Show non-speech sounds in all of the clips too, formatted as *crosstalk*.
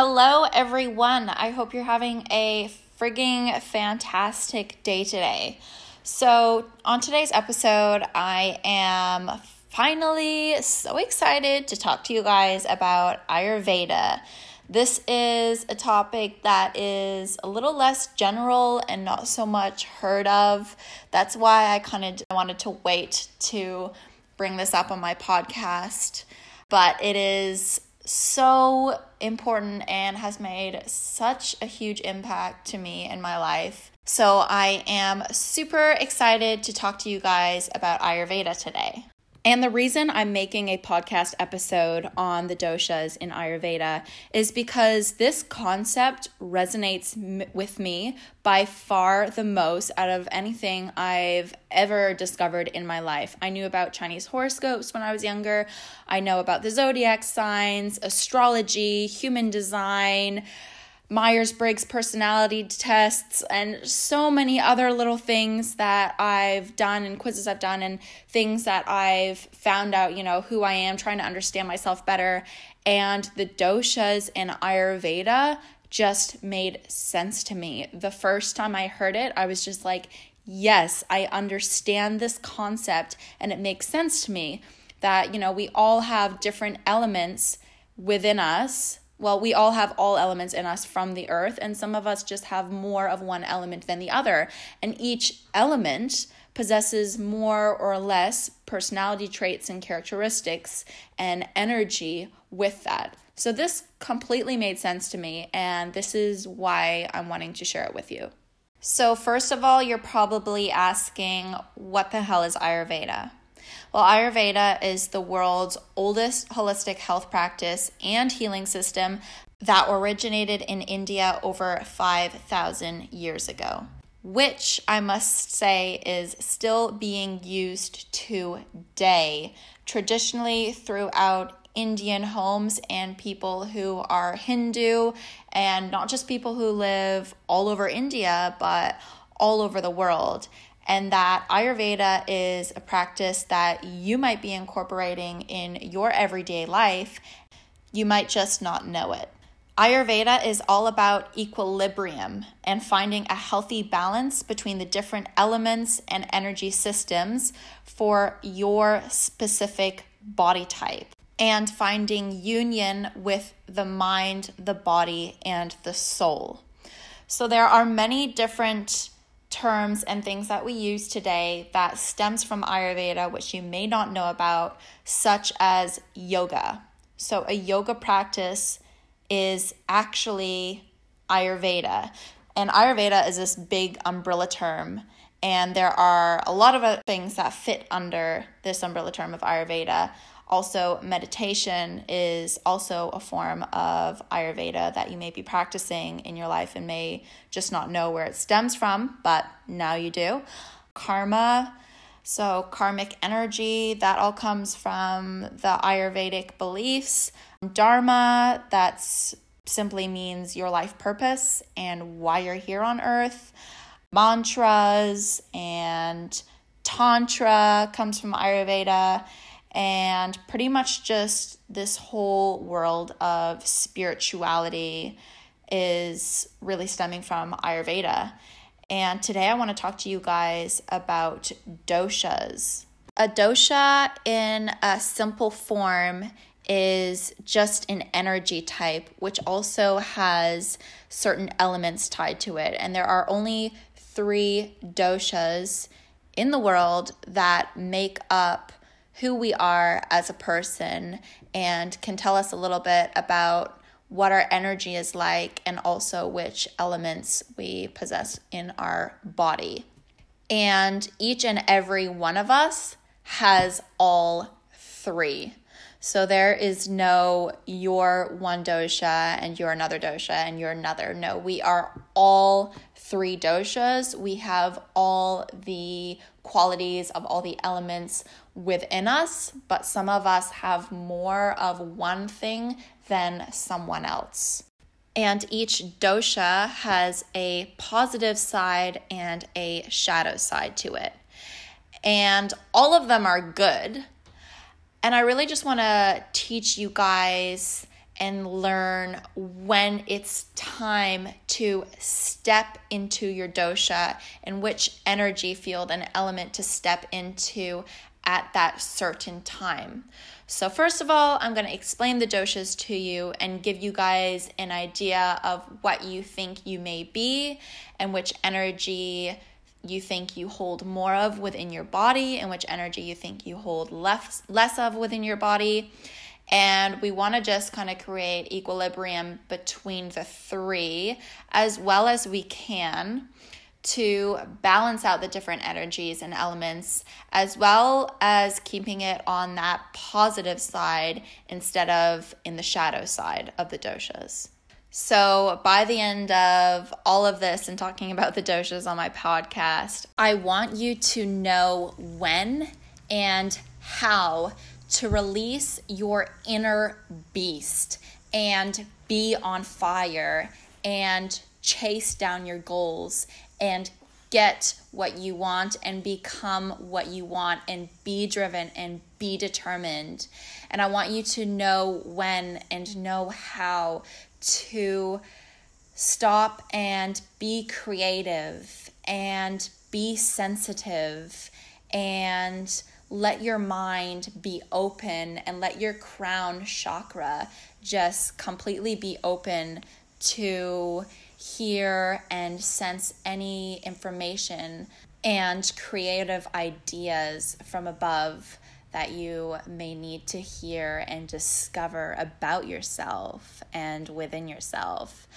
Hello, everyone. I hope you're having a frigging fantastic day today. So, on today's episode, I am finally so excited to talk to you guys about Ayurveda. This is a topic that is a little less general and not so much heard of. That's why I kind of wanted to wait to bring this up on my podcast. But it is so important and has made such a huge impact to me in my life. So I am super excited to talk to you guys about Ayurveda today. And the reason I'm making a podcast episode on the doshas in Ayurveda is because this concept resonates m- with me by far the most out of anything I've ever discovered in my life. I knew about Chinese horoscopes when I was younger, I know about the zodiac signs, astrology, human design Myers Briggs personality tests, and so many other little things that I've done and quizzes I've done, and things that I've found out, you know, who I am, trying to understand myself better. And the doshas in Ayurveda just made sense to me. The first time I heard it, I was just like, yes, I understand this concept, and it makes sense to me that, you know, we all have different elements within us well, we all have all elements in us from the earth, and some of us just have more of one element than the other. And each element possesses more or less personality traits and characteristics and energy with that. So, this completely made sense to me, and this is why I'm wanting to share it with you. So, first of all, you're probably asking, what the hell is Ayurveda? Well, Ayurveda is the world's oldest holistic health practice and healing system that originated in India over 5,000 years ago, which I must say is still being used today, traditionally throughout Indian homes and people who are Hindu, and not just people who live all over India, but all over the world and that Ayurveda is a practice that you might be incorporating in your everyday life. You might just not know it. Ayurveda is all about equilibrium and finding a healthy balance between the different elements and energy systems for your specific body type and finding union with the mind, the body, and the soul. So there are many different terms and things that we use today that stems from Ayurveda, which you may not know about, such as yoga. So, a yoga practice is actually Ayurveda. And Ayurveda is this big umbrella term. And there are a lot of things that fit under this umbrella term of Ayurveda. Also, meditation is also a form of Ayurveda that you may be practicing in your life and may just not know where it stems from, but now you do. Karma, so karmic energy, that all comes from the Ayurvedic beliefs. Dharma, that's simply means your life purpose and why you're here on earth. Mantras and Tantra comes from Ayurveda and pretty much just this whole world of spirituality is really stemming from Ayurveda. And today I want to talk to you guys about doshas. A dosha, in a simple form, is just an energy type, which also has certain elements tied to it. And there are only three doshas in the world that make up who we are as a person and can tell us a little bit about what our energy is like and also which elements we possess in our body. And each and every one of us has all three. So there is no you're one dosha and you're another dosha and you're another. No, we are all three doshas. We have all the qualities of all the elements within us, but some of us have more of one thing than someone else. And each dosha has a positive side and a shadow side to it. And all of them are good and I really just want to teach you guys and learn when it's time to step into your dosha and which energy field and element to step into at that certain time. So, first of all, I'm going to explain the doshas to you and give you guys an idea of what you think you may be and which energy you think you hold more of within your body and which energy you think you hold less less of within your body and we want to just kind of create equilibrium between the three as well as we can to balance out the different energies and elements, as well as keeping it on that positive side instead of in the shadow side of the doshas. So, by the end of all of this and talking about the doshas on my podcast, I want you to know when and how to release your inner beast and be on fire and chase down your goals and get what you want and become what you want and be driven and be determined. And I want you to know when and know how to stop and be creative and be sensitive and let your mind be open and let your crown chakra just completely be open to hear and sense any information and creative ideas from above that you may need to hear and discover about yourself and within yourself.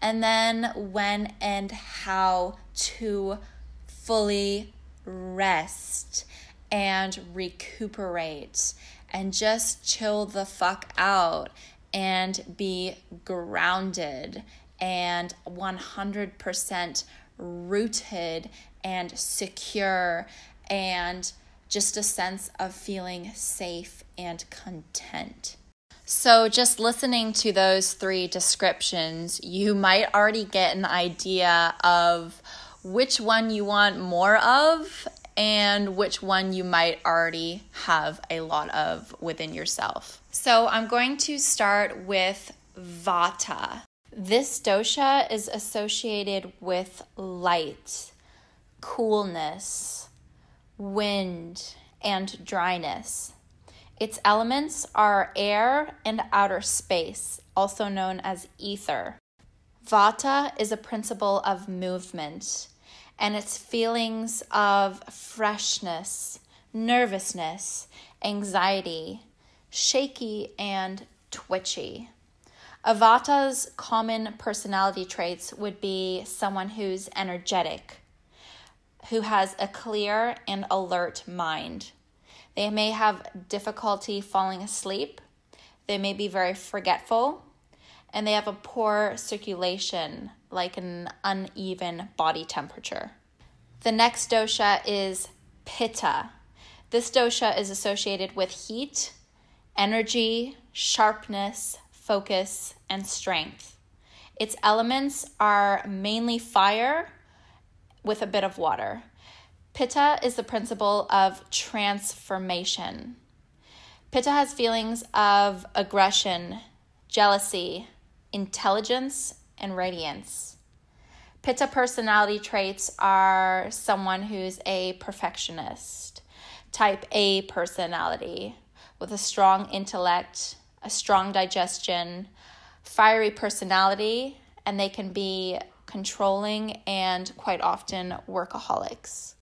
And then when and how to fully rest and recuperate and just chill the fuck out and be grounded and 100% rooted and secure and just a sense of feeling safe and content. So, just listening to those three descriptions, you might already get an idea of which one you want more of and which one you might already have a lot of within yourself. So, I'm going to start with Vata. This dosha is associated with light, coolness, wind, and dryness. Its elements are air and outer space, also known as ether. Vata is a principle of movement, and its feelings of freshness, nervousness, anxiety, shaky, and twitchy. A Vata's common personality traits would be someone who's energetic, who has a clear and alert mind. They may have difficulty falling asleep. They may be very forgetful. And they have a poor circulation, like an uneven body temperature. The next dosha is Pitta. This dosha is associated with heat, energy, sharpness, focus, and strength. Its elements are mainly fire with a bit of water. Pitta is the principle of transformation. Pitta has feelings of aggression, jealousy, intelligence, and radiance. Pitta personality traits are someone who's a perfectionist, type A personality with a strong intellect, a strong digestion, fiery personality, and they can be controlling and quite often workaholics.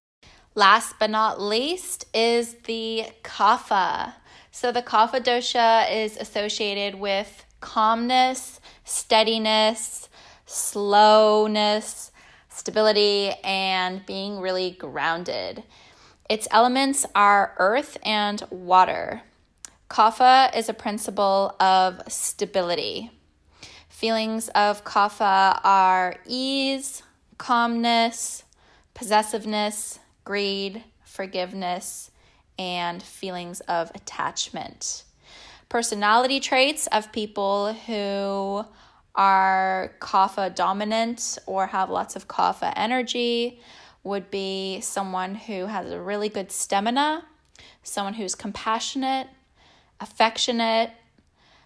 Last but not least is the kapha. So the kapha dosha is associated with calmness, steadiness, slowness, stability, and being really grounded. Its elements are earth and water. Kapha is a principle of stability. Feelings of kapha are ease, calmness, possessiveness, greed, forgiveness, and feelings of attachment. Personality traits of people who are kapha dominant or have lots of kapha energy would be someone who has a really good stamina, someone who's compassionate, affectionate,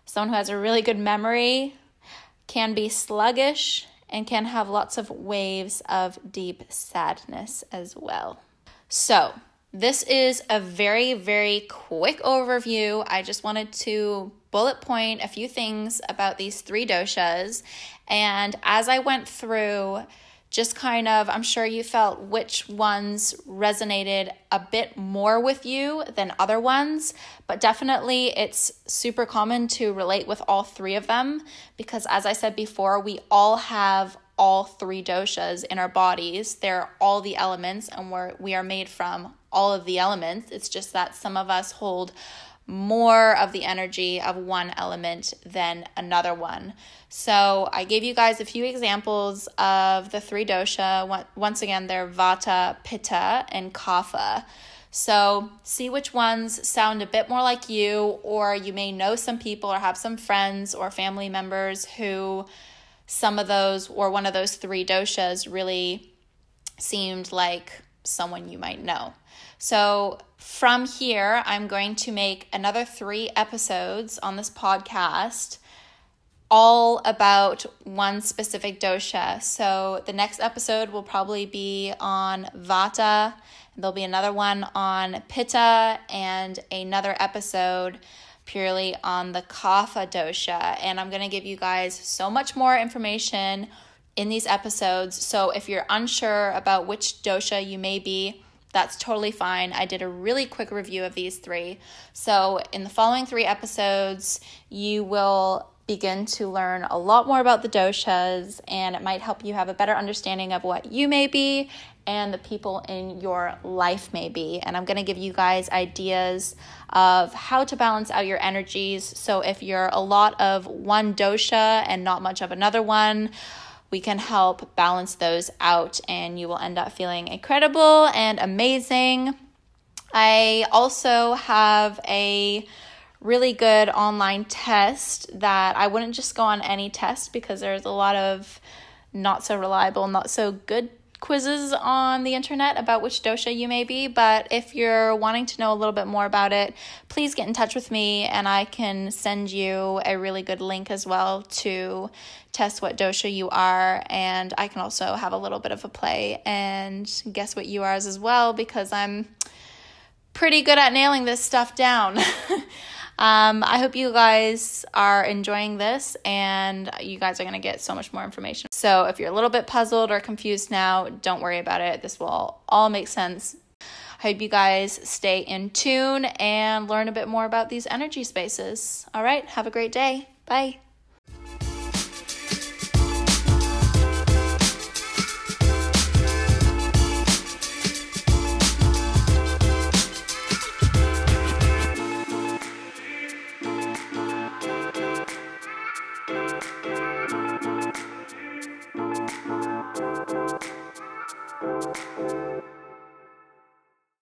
Someone who has a really good memory can be sluggish and can have lots of waves of deep sadness as well. So, this is a very, very quick overview. I just wanted to bullet point a few things about these three doshas. And as I went through, just kind of, I'm sure you felt which ones resonated a bit more with you than other ones, but definitely it's super common to relate with all three of them because, as I said before, we all have all three doshas in our bodies. They're all the elements, and we're, we are made from all of the elements. It's just that some of us hold more of the energy of one element than another one. So I gave you guys a few examples of the three dosha. Once again, they're Vata, Pitta, and Kapha. So see which ones sound a bit more like you, or you may know some people or have some friends or family members who some of those or one of those three doshas really seemed like someone you might know. So, from here, I'm going to make another three episodes on this podcast, all about one specific dosha. So, the next episode will probably be on Vata, there'll be another one on Pitta, and another episode purely on the Kapha dosha. And I'm going to give you guys so much more information in these episodes. So, if you're unsure about which dosha you may be, that's totally fine. I did a really quick review of these three. So, in the following three episodes, you will begin to learn a lot more about the doshas, and it might help you have a better understanding of what you may be and the people in your life may be. And I'm going to give you guys ideas of how to balance out your energies. So, if you're a lot of one dosha and not much of another one, we can help balance those out and you will end up feeling incredible and amazing. I also have a really good online test that I wouldn't just go on any test because there's a lot of not so reliable, not so good quizzes on the internet about which dosha you may be, but if you're wanting to know a little bit more about it, please get in touch with me and I can send you a really good link as well to test what dosha you are. And I can also have a little bit of a play and guess what you are as well because I'm pretty good at nailing this stuff down. *laughs* Um, I hope you guys are enjoying this and you guys are going to get so much more information. So, if you're a little bit puzzled or confused now, don't worry about it. This will all make sense. I hope you guys stay in tune and learn a bit more about these energy spaces. All right, have a great day. Bye.